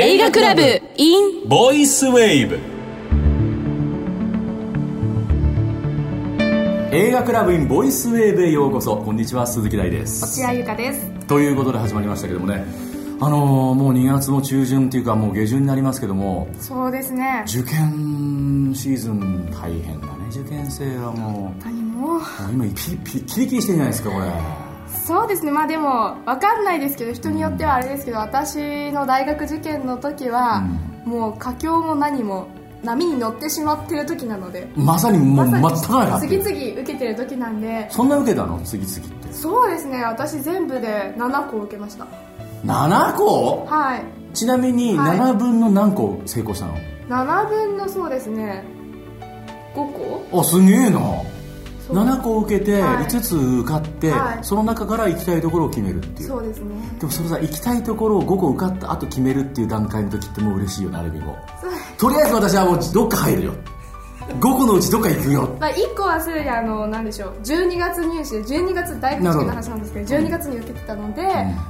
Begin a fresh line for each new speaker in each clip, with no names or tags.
映画クラブ in
ボイスウェーブ。映画クラブ in ボイスウェーブへようこそ。こんにちは鈴木大です。
落合ゆかです。
ということで始まりましたけどもね。あのーもう2月の中旬っていうかもう下旬になりますけども。
そうですね。
受験シーズン大変だね。受験生はもう。
何も
もう今ピピキリキリしてるじゃないですかこれ
そうですね。まあでも分かんないですけど人によってはあれですけど私の大学受験の時は、もう佳境も何も波に乗ってしまってる時なので。
まさにもう真っ只中。
に次々受けてる時なんで。
そんな受けたの？次々って。
そうですね。私全部で7個受けました。
7個
はい。
ちなみに
はい。
7分の何個成功したの、
7分のそうですね。5個
あすげえな7個受けて
はい。
5つ受かって、
はい。
その中から行きたいところを決めるっていう。
そうですね。
でもそれさ行きたいところを5個受かった後決めるっていう段階の時ってもう嬉しいよねある意味もとりあえず私はもうどっか入るよ5個のうちどっか行くよ。
まあ、1個はすでにあのなんでしょう12月入試で12月大学受験の話なんですけど12月に受けてたので、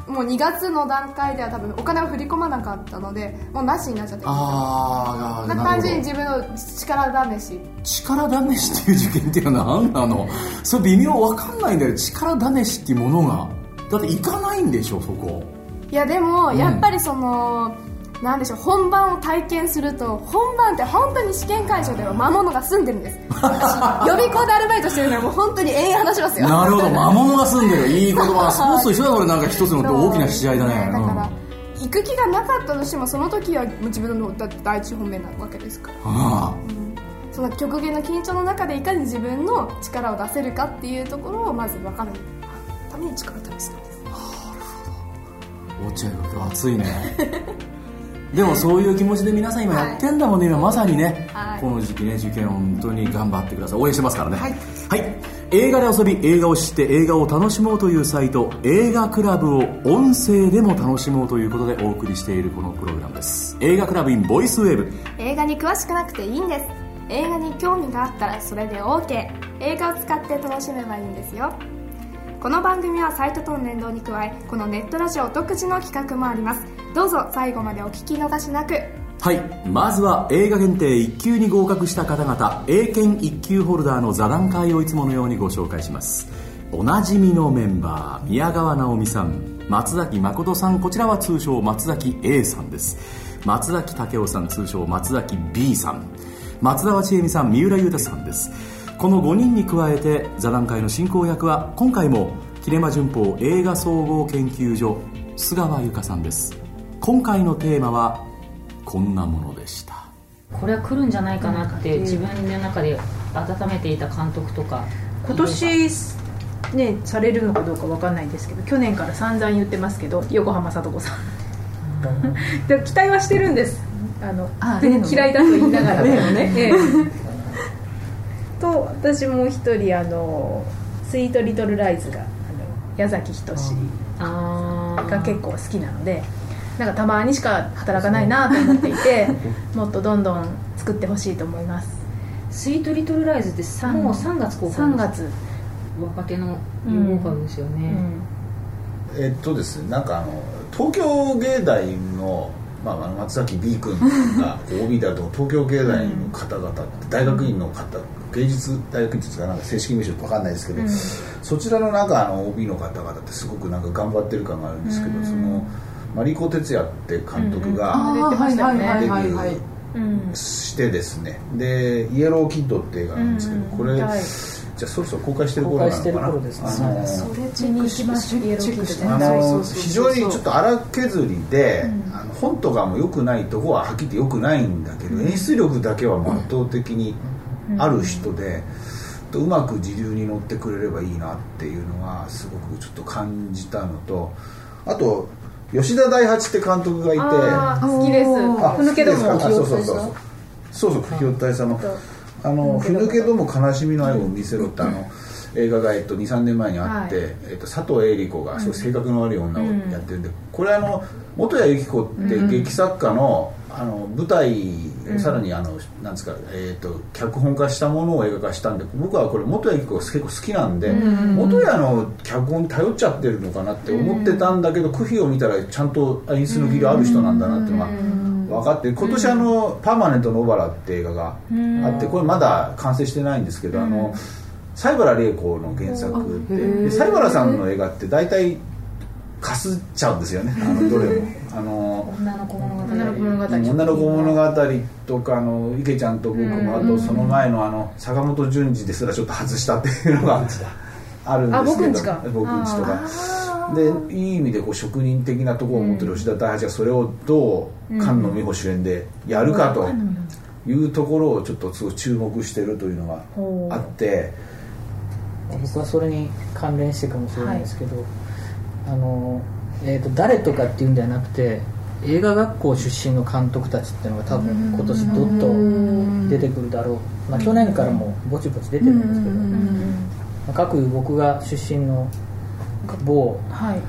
もう2月の段階では多分お金を振り込まなかったのでもうなしになっちゃってる
ああ
な感じに自分の力試し。
力試しっていう受験っていうのは何なの？それ微妙わかんないんだよ力試しっていうものが。だって行かないんでしょそこ。
いやでもやっぱりその、なんでしょう本番を体験すると本番って本当に試験会場では魔物が住んでるんです。私予備校でアルバイトしてるのはもう本当に永遠話しますよ
なるほど魔物が住んでる。いい言葉。スポーツと一緒だこれなんか一つの大きな試合だね。
だから、行く気がなかったとしてもその時は自分のだって第一本命なわけですから。
うん。あ
その極限の緊張の中でいかに自分の力を出せるかっていうところをまず分かる。ために力を試すんです。
あ落合が今日暑いね でもそういう気持ちで皆さん今やってんだもんね、今まさにね、
はい。
この時期ね受験本当に頑張ってください。応援してますからね
はい、
はい。映画で遊び映画を知って映画を楽しもうというサイト映画クラブを音声でも楽しもうということでお送りしているこのプログラムです。映画クラブ in ボイスウェーブ。
映画に詳しくなくていいんです。映画に興味があったらそれで OK 映画を使って楽しめばいいんですよ。この番組はサイトとの連動に加えこのネットラジオ独自の企画もありますどうぞ最後までお聞き逃しなく。
はいまずは映画限定1級に合格した方々英検1級ホルダーの座談会をいつものようにご紹介します。おなじみのメンバー宮川直美さん松崎誠さんこちらは通称松崎 A さんです。松崎武雄さん通称松崎 B さん。松田千恵美さん三浦優太さんです。この5人に加えて座談会の進行役は今回もキネマ旬報映画総合研究所須川由香さんです。今回のテーマはこんなものでした。
これは来るんじゃないかなって自分の中で温めていた監督とか
今年ねされるのかどうかわかんないんですけど去年から散々言ってますけど横浜聡子さん。で期待はしてるんです。あの嫌いだと言いながら
ね。
ええ。と私も一人あの「スイート・リトル・ライズが」あの矢崎仁
あ
が結構好きなのでなんかたまにしか働かないなと思っていて もっとどんどん作ってほしいと思います。
スイートリトルライズってさもう3月公開
3月、
若手の有望株ですよね、
えっとですねなんかあの東京芸大の、まあ、あの松崎 B 君が OB だと東京芸大の方々って大学院の方芸術大学院っていうかなんか正式名称わかんないですけど、そちらのなんかあの OB の方々ってすごくなんか頑張ってる感があるんですけど、そのマリコ哲也って監督が
ああはいはいはいはいはい。
うん
してですね。で「イエローキッド」って映画なんですけど、これ、
はい。
じゃあそろそろ公開してる頃な。のかな非常にちょっと荒削りで、あの本とかも良くないとこははっきり言って良くないんだけど、演出力だけは圧倒的にある人で、とうまく自流に乗ってくれればいいなっていうのはすごくちょっと感じたのとあと吉田大八って監督がいて。
好きです
あ
ふぬけども。
そうそうそう。そうそうそう。久清大佐のあのふぬけども悲しみの愛を見せろってあの映画が、えっと、23年前にあって、
はい。
えっと、佐藤恵理子がすごい性格の悪い女をやってるんで、これあの元谷由紀子って劇作家の,、あの舞台、さらにあのなんですか、えっと脚本化したものを映画化したんで僕はこれ元谷由紀子が結構好きなんで、元谷の脚本に頼っちゃってるのかなって思ってたんだけど、クフィを見たらちゃんと演出の技量ある人なんだなっていうのが分かって今年あの「パーマネントの小原」って映画があってこれまだ完成してないんですけどあの西原玲子の原作でで西原さんの映画って大体かすっちゃうんですよねあのどれも。あの
女の子物語。
とかあの池ちゃんと僕もあとその前のあの坂本淳二ですらちょっと外したっていうのがあるんですけど。
あ僕んちか。
僕んちとか。でいい意味でこう職人的なところを持ってる吉田大八がそれをどう菅野美穂主演でやるかというところをちょっとすごい注目してるというのがあって
僕はそれに関連してかもしれないですけど、あのえー、と誰とかっていうんではなくて映画学校出身の監督たちっていうのが多分今年どっと出てくるだろう、まあ、去年からもぼちぼち出てるんですけど、まあ、各僕が出身の某
はい。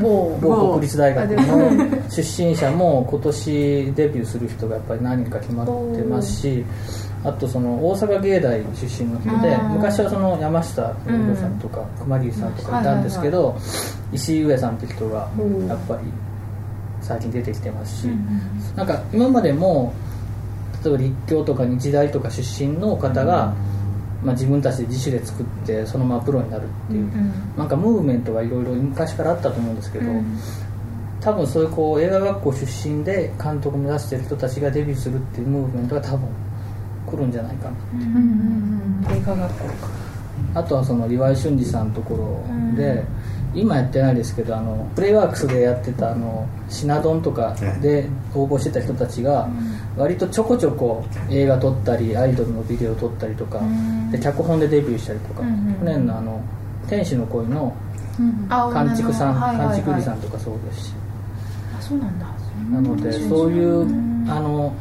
某。某国立大学の出身者も今年デビューする人がやっぱり何人か決まってますしあとその大阪芸大出身の人で昔はその山下美穂さんとか熊切さんとかいたんですけど石井上さんって人がやっぱり最近出てきてますしなんか今までも例えば立教とか日大とか出身の方が、まあ、自分たちで自主で作ってそのままプロになるっていう、なんかムーブメントがいろいろ昔からあったと思うんですけど、多分そういうこう映画学校出身で監督目指してる人たちがデビューするっていうムーブメントが多分来るんじゃないかな、
映画学校か。
あとはその岩井俊二さんのところで、今やってないですけどあのプレイワークスでやってたあのシナドンとかで応募してた人たちが割とちょこちょこ映画撮ったりアイドルのビデオ撮ったりとかで脚本でデビューしたりとか去年のあの「天使の恋」の監築さん監築理さんとかそうですし。
あそうなんだ。
なのでそういうあの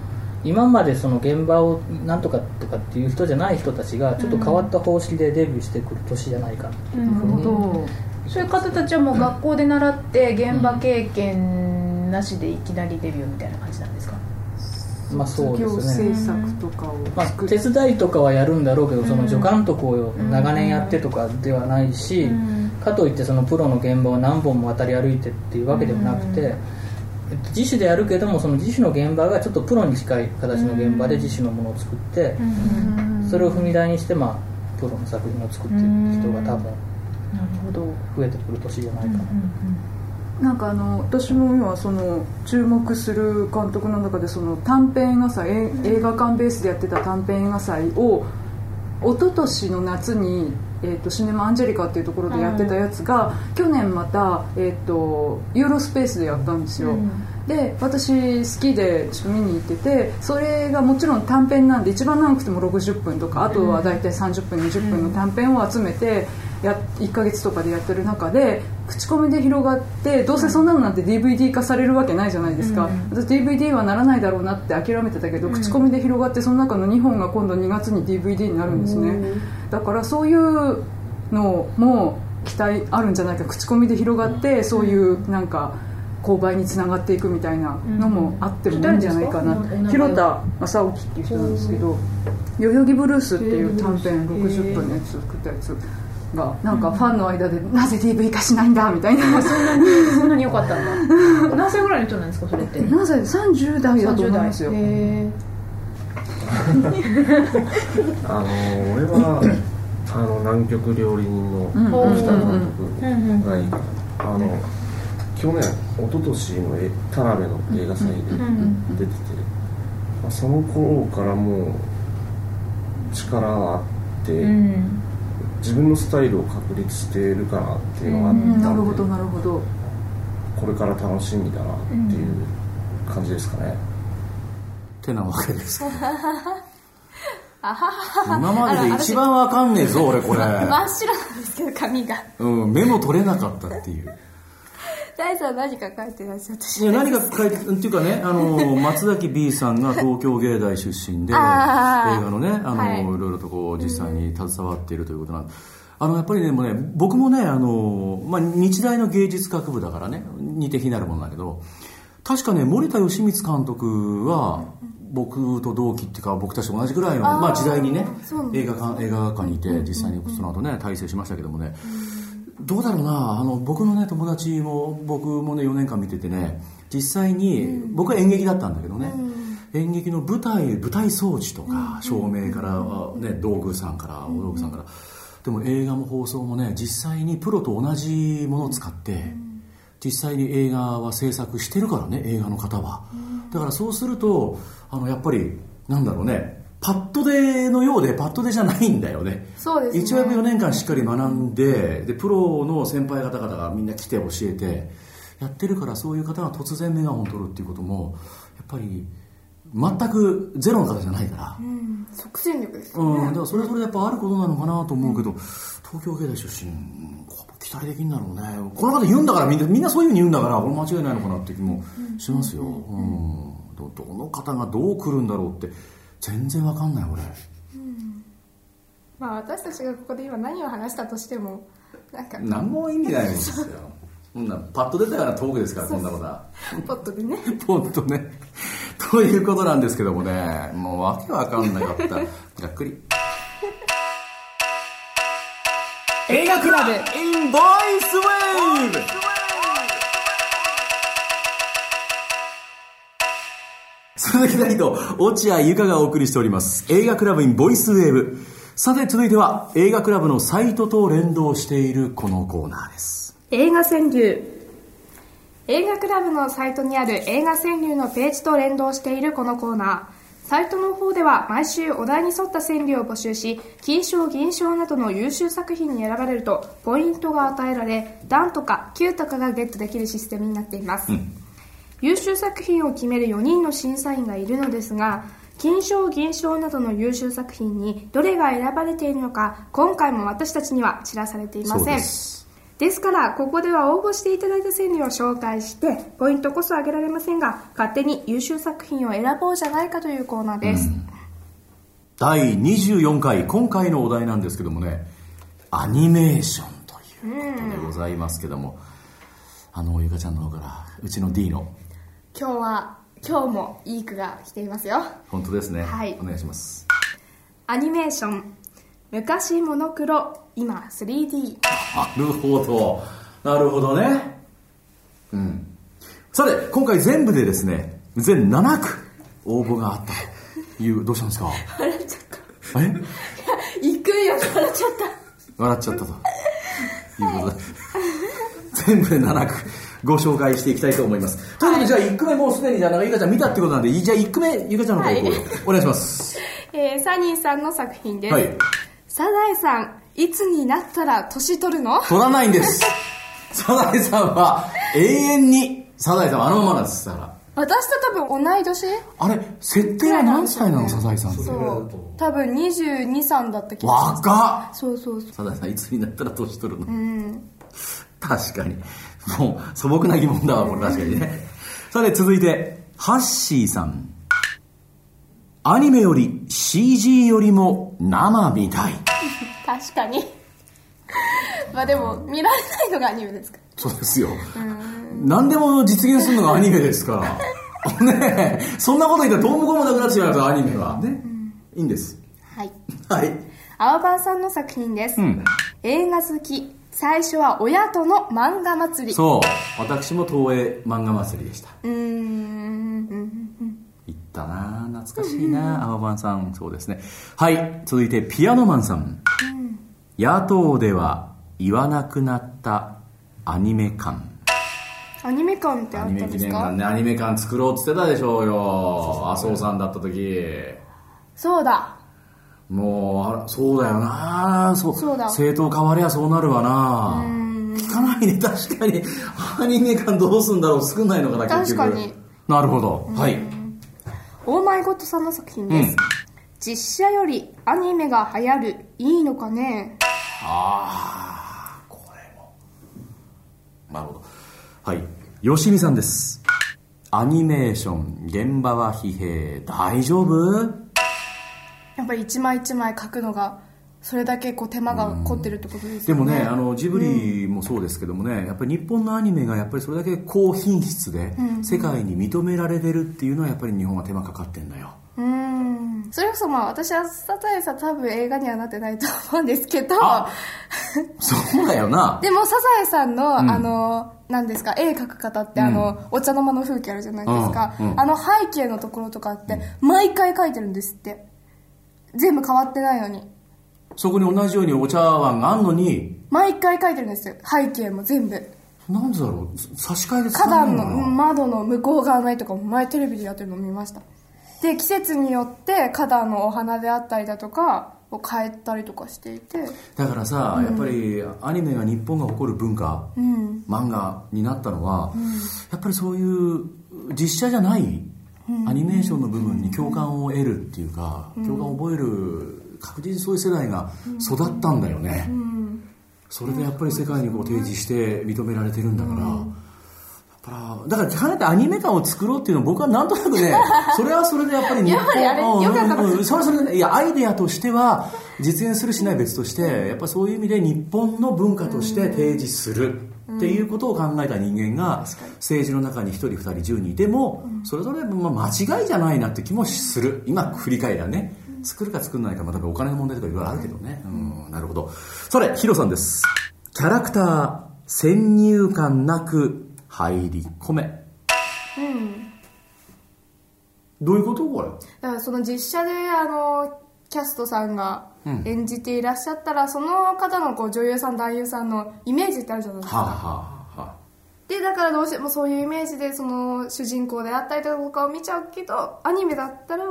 今までその現場をなんとかとかっていう人じゃない人たちがちょっと変わった方式でデビューしてくる年じゃないかなっていうふうに
そういう方たちはもう学校で習って現場経験なしでいきなりデビューみたいな感じなんですか？
まあそうですね。
制作とか。を
まあ、手伝いとかはやるんだろうけどその助監督を長年やってとかではないし、かといってそのプロの現場を何本も渡り歩いてっていうわけでもなくて、えっと自主でやるけどもその自主の現場がちょっとプロに近い形の現場で自主のものを作って、それを踏み台にして、まあ、プロの作品を作っていく人が多分
なるほど。
増えてくる年じゃないかな、
なんかあの私も今その注目する監督の中でその短編映画祭え映画館ベースでやってた短編映画祭を一昨年の夏に、えー、とシネマアンジェリカっていうところでやってたやつが、去年また、えー、とユーロスペースでやったんですよ、で私好きでちょっと見に行っててそれがもちろん短編なんで一番長くても60分とかあとは大体30分20分の短編を集めてや1ヶ月とかでやってる中で口コミで広がってどうせそんなのなんて DVD 化されるわけないじゃないですか、私 DVD はならないだろうなって諦めてたけど、口コミで広がってその中の2本が今度2月に DVD になるんですね、だからそういうのも期待あるんじゃないか。口コミで広がってそういうなんか購買につながっていくみたいなのもあってもいいんじゃないかな、
うん
広田正興っていう人なんですけど「代々木ブルース」っていう短編60分のやつを作ったやつがなんかファンの間で「なぜ DV 化しないんだ」みたいな。
そんなにそんなに良かったんだ。何歳ぐらいの人なんですかそれって。
なぜ30代だと思いますよ。
へ
あの俺はあの南極料理人の北田監督がいいかなあの去年一昨年のえ田辺の映画祭で出てて、まあ、その頃からもう力があって、
うん
自分のスタイルを確立しているかなっていうのがあった
なるほどなるほど。
これから楽しみだなっていう感じですかね、
てなわけです
あはは
今までで一番わかんねえぞ俺これ、
真っ白なんですけど髪が。
うん、メモ取れなかったっていう
大さん何か書いてらっしゃった
いや何か書いてっていうかねあの 松崎 B さんが東京芸大出身で映画のねあの、
はい。
い、ろいろとこう実際に携わっているということなんで。あのやっぱりねもうね僕もねあの、まあ、日大の芸術学部だからね似て非なるものだけど確かね森田義満監督は僕と同期っていうか僕たちと同じぐらいのまあ、時代にね映画館映画学科にいて実際にその後ね大成しましたけどもねどうだろうな。あの僕のね友達も僕もね4年間見ててね実際に、僕は演劇だったんだけどね、演劇の舞台舞台装置とか、照明から、ね、道具さんから大道具さんから、でも映画も放送もね実際にプロと同じものを使って、実際に映画は制作してるからね映画の方は、だからそうするとあのやっぱりなんだろうねパッドでのようでパッドでじゃないんだよね。
そうですね。
一応4年間しっかり学んででプロの先輩方々がみんな来て教えてやってるからそういう方が突然メガホン取るっていうこともやっぱり全くゼロの方じゃないから、
うん。即戦力ですよ
うん、
ね
だからそれはそれでやっぱあることなのかなと思うけど、東京芸大出身こう期待できんだろうね。この方言うんだからみんなみんなそういうふうに言うんだから俺間違いないのかなって気もしますよ、うん。どどの方がどう来るんだろうって全然わかんない俺。
まあ私たちがここで今何を話したとしてもなんか
何も意味ないんですよ。こんなパッと出たようなトークですからこんなことは。
ポットでね。
本当ね。ということなんですけどもねもうわけわかんなかった。がっくり。映画クラブ in ボイスウェーブ鈴木大と落合由香がお送りしております。映画クラブ in ボイスウェーブ。さて続いては映画クラブのサイトと連動しているこのコーナーです。
映画川柳。映画クラブのサイトにある映画川柳のページと連動しているこのコーナー。サイトの方では毎週お題に沿った川柳を募集し金賞銀賞などの優秀作品に選ばれるとポイントが与えられ段とか9とかがゲットできるシステムになっています、優秀作品を決める4人の審査員がいるのですが金賞銀賞などの優秀作品にどれが選ばれているのか今回も私たちには知らされていません。です。からここでは応募していただいた川柳を紹介してポイントこそ上げられませんが勝手に優秀作品を選ぼうじゃないかというコーナーです、
第24回今回のお題なんですけどもねアニメーションということでございますけども、あのゆかちゃんの方からうちの D の
今日は今日もいい句が来ていますよ。
本当ですね、
はい。
お願いします。
アニメーション昔モノクロ今 3D
なるほど。なるほどね。うん。さて今回全部でですね全7句応募があったというどうしたんですか？
笑っちゃった。
え？
行くよ。笑っちゃった。
笑っちゃったということで。全部で7句ご紹介していきたいと思います。ということでじゃあ1句目もうすでにじゃあなんかゆかちゃん見たってことなんでじゃあ1句目ゆかちゃんの方行こうよ、お願いします。
えーサニーさんの作品です、
はい。
サザエさんいつになったら年取るの？
取らないんです。サザエさんは永遠にサザエさんはあのままなんですだから
私と多分同い年？
あれ設定は何歳なの？サザエさんって。
そう。多分223だった気がす。
若っ。
そうそうそう。
サザエさんいつになったら年取るの、
うん。
確かにもう素朴な疑問だわこれ確かにね。さて続いてハッシーさん。アニメより CG よりも生みたい。
確かに。まあでも見られないのがアニメですか？
そうですよ。何でも実現するのがアニメですか。ら ねえ。そんなこと言ったらどうもこうもなくなっちゃいますアニメは。ね。いいんです。
はい。
はい。
青葉さんの作品です、
うん。
映画好き最初は親との漫画祭り。
そう。私も東映漫画祭りでした。
うーん。うん
行ったなあ懐かしいな青番さん。そうですね。はい続いてピアノマンさん、野党では言わなくなったアニメ館。
アニメ館ってあ
アニメ記
ったんですか？
念館ねアニメ館作ろうっつってたでしょうよ。麻生さんだった時。
そうだ
もうそうだよな。そう。
そうだ。
政党変わりゃそうなるわな。聞かないね確かに。アニメ館どうすんだろう作んないのかな結局。
確かに。
なるほど。はい。
オーマイゴッドさんの作品です、
うん。
実写よりアニメが流行るいいのかね？
ああこれも。なるほど。はい。吉見さんです。アニメーション現場は疲弊。大丈夫？
やっぱり一枚一枚描くのがそれだけこう手間が凝ってるってことです
でも
よね
ねあのジブリもそうですけどもね、やっぱり日本のアニメがやっぱりそれだけ高品質で世界に認められてるっていうのはやっぱり日本は手間かかってんだよ。
うーん。それこそまあ私はサザエさん多分映画にはなってないと思うんですけど。
あそうだよな。
でもサザエさんの、あの何ですか絵描く方って、あのお茶の間の風景あるじゃないですか、
うん。うん。
あの背景のところとかって毎回描いてるんですって全部変わってないのに。
そこに同じようにお茶碗があんのに。
毎回描いてるんですよ。背景も全部。
なんでだろう？差し替えで使
花壇の窓の向こう側の絵とかも前テレビでやってるの見ました。で季節によって花壇のお花であったりだとかを変えたりとかしていて。
だからさ、やっぱりアニメが日本が誇る文化、
うん。
漫画になったのは、やっぱりそういう実写じゃないアニメーションの部分に共感を得るっていうか、共感を覚える確実にそういう世代が育ったんだよね、それでやっぱり世界にこう提示して認められてるんだから、だからかねてアニメ感を作ろうっていうのは僕はなんとなくね それはそれでやっぱり日
やっぱりあれ
うん
よかった
うんうんそれはそれでねいやアイデアとしては実現するしない別としてやっぱそういう意味で日本の文化として提示するっていうことを考えた人間が政治の中に1人2人10人いてもそれぞれまあ間違いじゃないなって気もする。今振り返りはね。作るか作らないかまあ多分お金の問題とかいろいろあるけどね。うんなるほど。それヒロさんです。キャラクター先入観なく入り込め。どういうこと？これ。
だからその実写であのキャストさんが演じていらっしゃったら、その方のこう女優さん男優さんのイメージってあるじゃないですか、
はあはあはあ。
でだからどうしてもそういうイメージでその主人公であったりとかを見ちゃうけどアニメだったら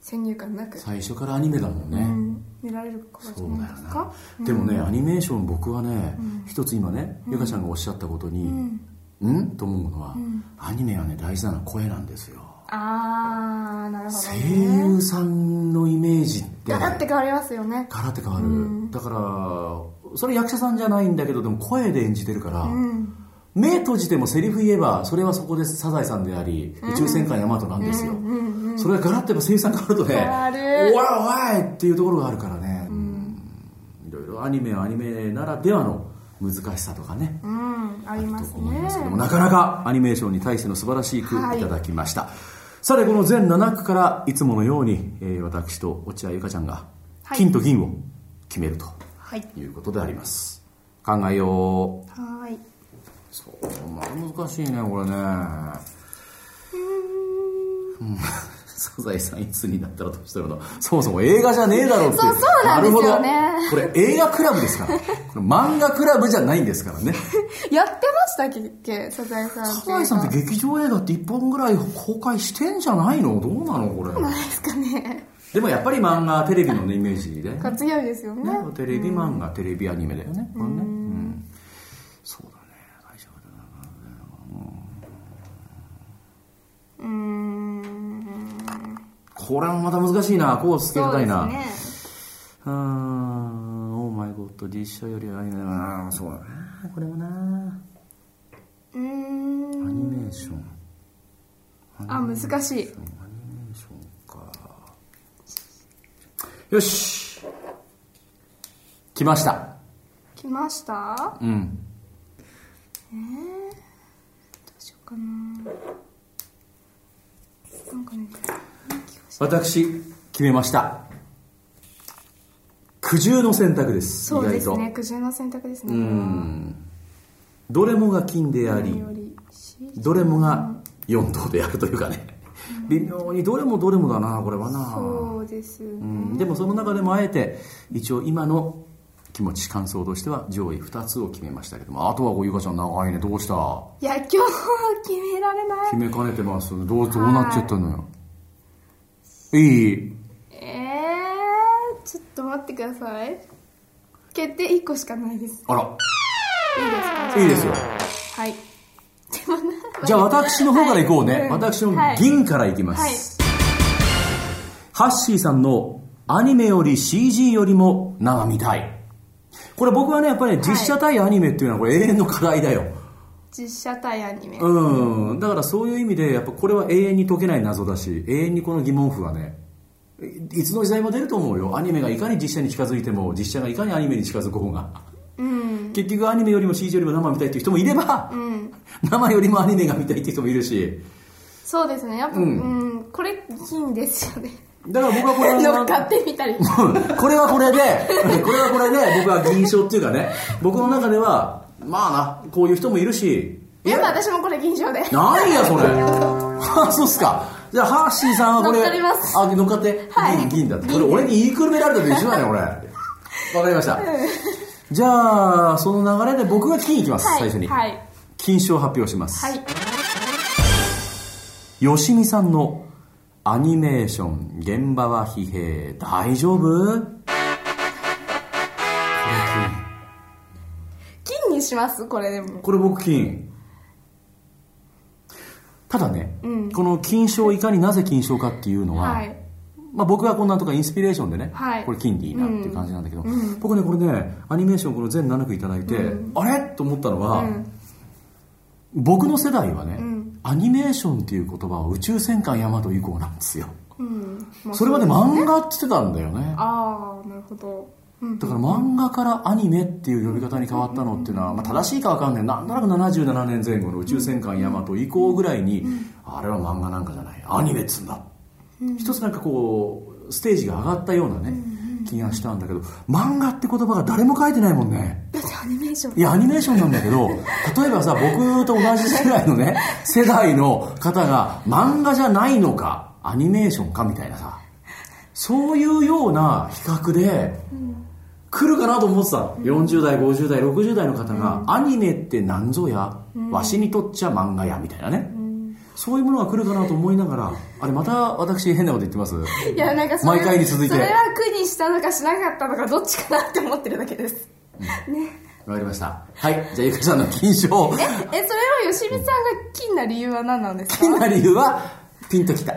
先入観なく、
最初からアニメだもんね、
うん。見られるからじゃ
そうだよ
ないですか？
な、でもねアニメーション僕はね、一つ今ねゆかちゃんがおっしゃったことにうん、と思うのは、アニメはね大事なのは声なんですよ
ああなるほど
声
ね
優さんのイメージって
ガラって変わりますよね。
ガラって変わる、だからそれ役者さんじゃないんだけどでも声で演じてるから、目閉じてもセリフ言えばそれはそこでサザエさんであり宇宙戦艦ヤマトなんですよ、それがガラッとやっぱ声優さん変わるとね
変わる。
おいおいっていうところがあるからね、いろいろアニメはアニメならではの難しさとかね、
うん。ありますね。
なかなかアニメーションに対しての素晴らしい句
はい。
いただきました、さてこの全7区からいつものように、えー私と落合ゆかちゃんが
はい。
金と銀を決めると
はい。
いうことであります。考えよう。
はーい。
そうまあ難しいねこれね。うんサザエさんいつになったらしてるの？そもそも映画じゃねえだろうって
そうそうなんですよね。
なるほど。これ映画クラブですからこれ漫画クラブじゃないんですからね。
やってましたっけサザエさん
サザエさんって劇場映画って1本ぐらい公開してんじゃないの？どうなのこれ？
ないですかね。
でもやっぱり漫画テレビの、ね、イメージで、ね、
強いですよね。
テレビ漫画、テレビアニメだよね。これね。うん。そうだね。大丈夫だな。
うーん
これもまた難しいな。こうつけたいな、うーんオーマイゴッド実写よりアニメだな。そうだなこれもな。
うーん。
アニメーション。
あ難しい。
アニメーションか。よし。来ました。
来ました？ど
うん。
うしようかな。なんかね
私決めました。苦渋の選択です
そうですね苦渋の選択ですね。
どれもが金でありどれもが4等であるというかね。微妙にどれもどれもだなこれはな。
そうですね。
うん。でもその中でもあえて一応今の気持ち感想としては上位2つを決めましたけども。あとはこうゆかちゃん長いねどうした？
いや今日は決められない。
決めかねてます。どうどうなっちゃったのよ。いい
えー、ちょっと待ってください。決定1個しかないです。
あら。
いいですか？
いいですよ。
はい。
じゃあ私の方から行こうね、
はい。
私の
はい
銀から行きます、ハッシーさんのアニメより CG よりも生見たい。これ僕はねやっぱりね実写対アニメっていうのはこれ永遠の課題だよ、
実写対アニメ、
うん。だからそういう意味でやっぱこれは永遠に解けない謎だし永遠にこの疑問符はねいいつの時代も出ると思うよ。アニメがいかに実写に近づいても実写がいかにアニメに近づく方が。
うん。
結局アニメよりも CG よりも生見たいっていう人もいれば、生よりもアニメが見たいっていう人もいるし。
そうですねやっぱ、
う
うんんこれ金ですよね。
だから僕はこれは
乗っかってみたり。
これはこれでこれはこれで僕は銀賞っていうかね僕の中ではまあなこういう人もいるし。
やっぱ私もこれ銀賞で。
何やそれ？あそうっすか。じゃあハッシーさんはこれ
乗っかります。
あ乗っかって、
はい。
銀銀だって。これ俺に言いくるめられたと一緒だよ俺。わかりました。じゃあその流れで僕が金いきます、
はい
最初に、
はい。
金賞を発表します、
はい。
よしみさんのアニメーション現場は疲弊。大丈夫？
しますこれでも。
これ僕金。ただね、
うん。
この金賞いかになぜ金賞かっていうのは、
はい。
まあ、僕はこんなんとかインスピレーションでね、
はい。
これ金でいいなっていう感じなんだけど、
うん。
僕ねこれねアニメーションこの全7区いただいて、あれ？と思ったのは、
うん。
僕の世代はね、
ん。
アニメーションっていう言葉は宇宙戦艦ヤマト以降なんですよ。
うん。まあ
それまで漫画って言ってたんだよね。
ああなるほど。うん
だから漫画からアニメっていう呼び方に変わったのっていうのは、まあ、正しいか分かんない。なんとなく77年前後の宇宙戦艦ヤマト以降ぐらいに、あれは漫画なんかじゃない。アニメっつうんだ、一つなんかこうステージが上がったようなね、気がしたんだけど漫画って言葉が誰も書いてないもんね。
だってアニメーション。
いやアニメーションなんだけど 例えばさ僕と同じ世代のね世代の方が漫画じゃないのかアニメーションかみたいなさそういうような比較で、来るかなと思ってたの、40代50代60代の方が、アニメって何ぞや、わしにとっちゃ漫画やみたいなね、そういうものが来るかなと思いながらあれまた私変なこと言ってます？
いやなんか
毎回に続いて。
それは苦にしたのかしなかったのかどっちかなって思ってるだけです。
わかりました。はい。じゃあゆかさんの金賞。
えそれは吉見さんが金な理由は何なんですか？
金な理由はピンときた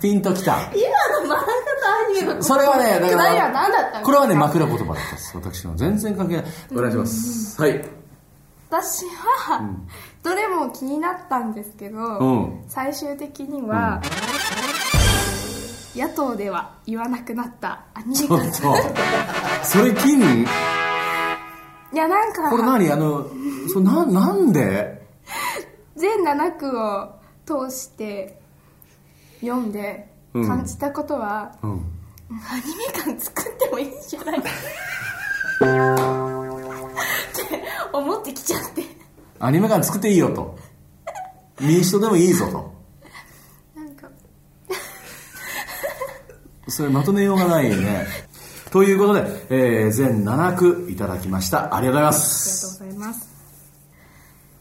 ピンときた。
今の漫画とアニメの
それはねだから
何だった
これはね枕言葉だったです私の全然関係ない。お願いします。はい。
私は、どれも気になったんですけど、
うん。
最終的には、野党では言わなくなったアニメ。化
ちょっと。それ金
いやなんか
これ何？あのそななんで？
全7区を通して読んで
うん。
感じたことは、
うん。
アニメ館作ってもいいんじゃない？って思ってきちゃって。
アニメ館作っていいよと。民主党でもいいぞと。
なんか。
それまとめようがないよね。ということで、えー全7区いただきました。ありがとうございま
ありがとう
す
ございます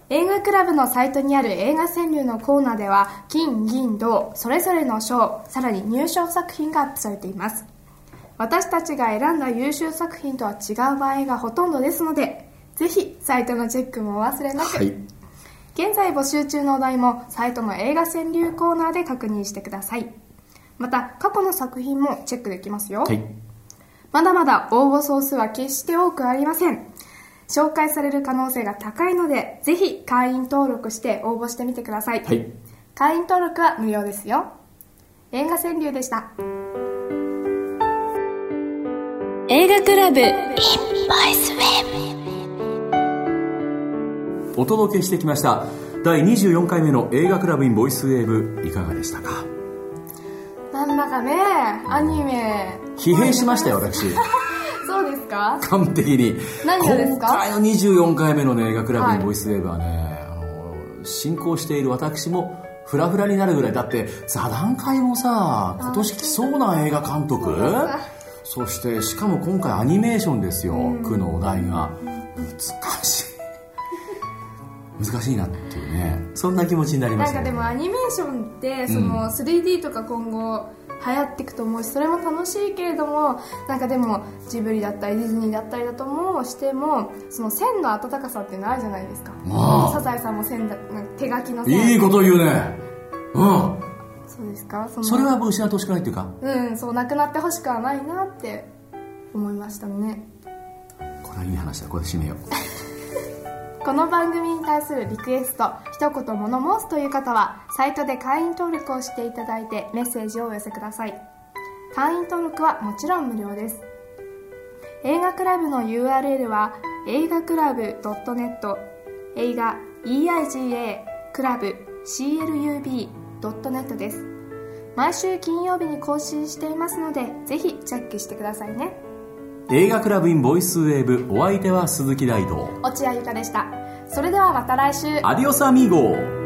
映画クラブのサイトにある映画川柳のコーナーでは金銀銅それぞれの賞さらに入賞作品がアップされています。私たちが選んだ優秀作品とは違う場合がほとんどですのでぜひサイトのチェックもお忘れなく、
はい。
現在募集中のお題もサイトの映画川柳コーナーで確認してください。また過去の作品もチェックできますよ、
はい。
まだまだ応募総数は決して多くありません紹介される可能性が高いのでぜひ会員登録して応募してみてください、
はい。
会員登録は無料ですよ。映画川柳でした。
映画クラブ。
お届けしてきました。第24回目の映画クラブインボイスウェーブいかがでしたか？
なんだかねアニメ。
疲弊しましたよ私
そうですか？
完璧に。
何がですか？
今回の24回目の、ね、映画クラブインボイスウェーブはね、あの進行している私もフラフラになるぐらい。だって座談会もさ今年来そうな映画監督。そしてしかも今回アニメーションですよ、区のお題が。難しい。難しいなっていうね。そんな気持ちになりま
なん
したね
かでもアニメーションってその 3D とか今後流行っていくと思うしそれも楽しいけれどもなんかでもジブリだったりディズニーだったりだともしてもその線の温かさっていうのあるじゃないですか。
ああ。
サザエさんも線だ手書きの線。
いいこと言うね。うん。
そうですか？
それは失ってほしくないっていうか？
うんそうなくなってほしくはないなって思いましたね。
これはいい話だ。これで締めよう
この番組に対するリクエスト一言物申すという方はサイトで会員登録をしていただいてメッセージをお寄せください。会員登録はもちろん無料です。映画クラブの URL は映画クラブ .net 映画 EIGA クラブ CLUB.net です。毎週金曜日に更新していますのでぜひチェックしてくださいね。
映画クラブインボイスウェーブお相手は鈴木大道。
落合ゆかでした。それではまた来週。
アディオスアミーゴ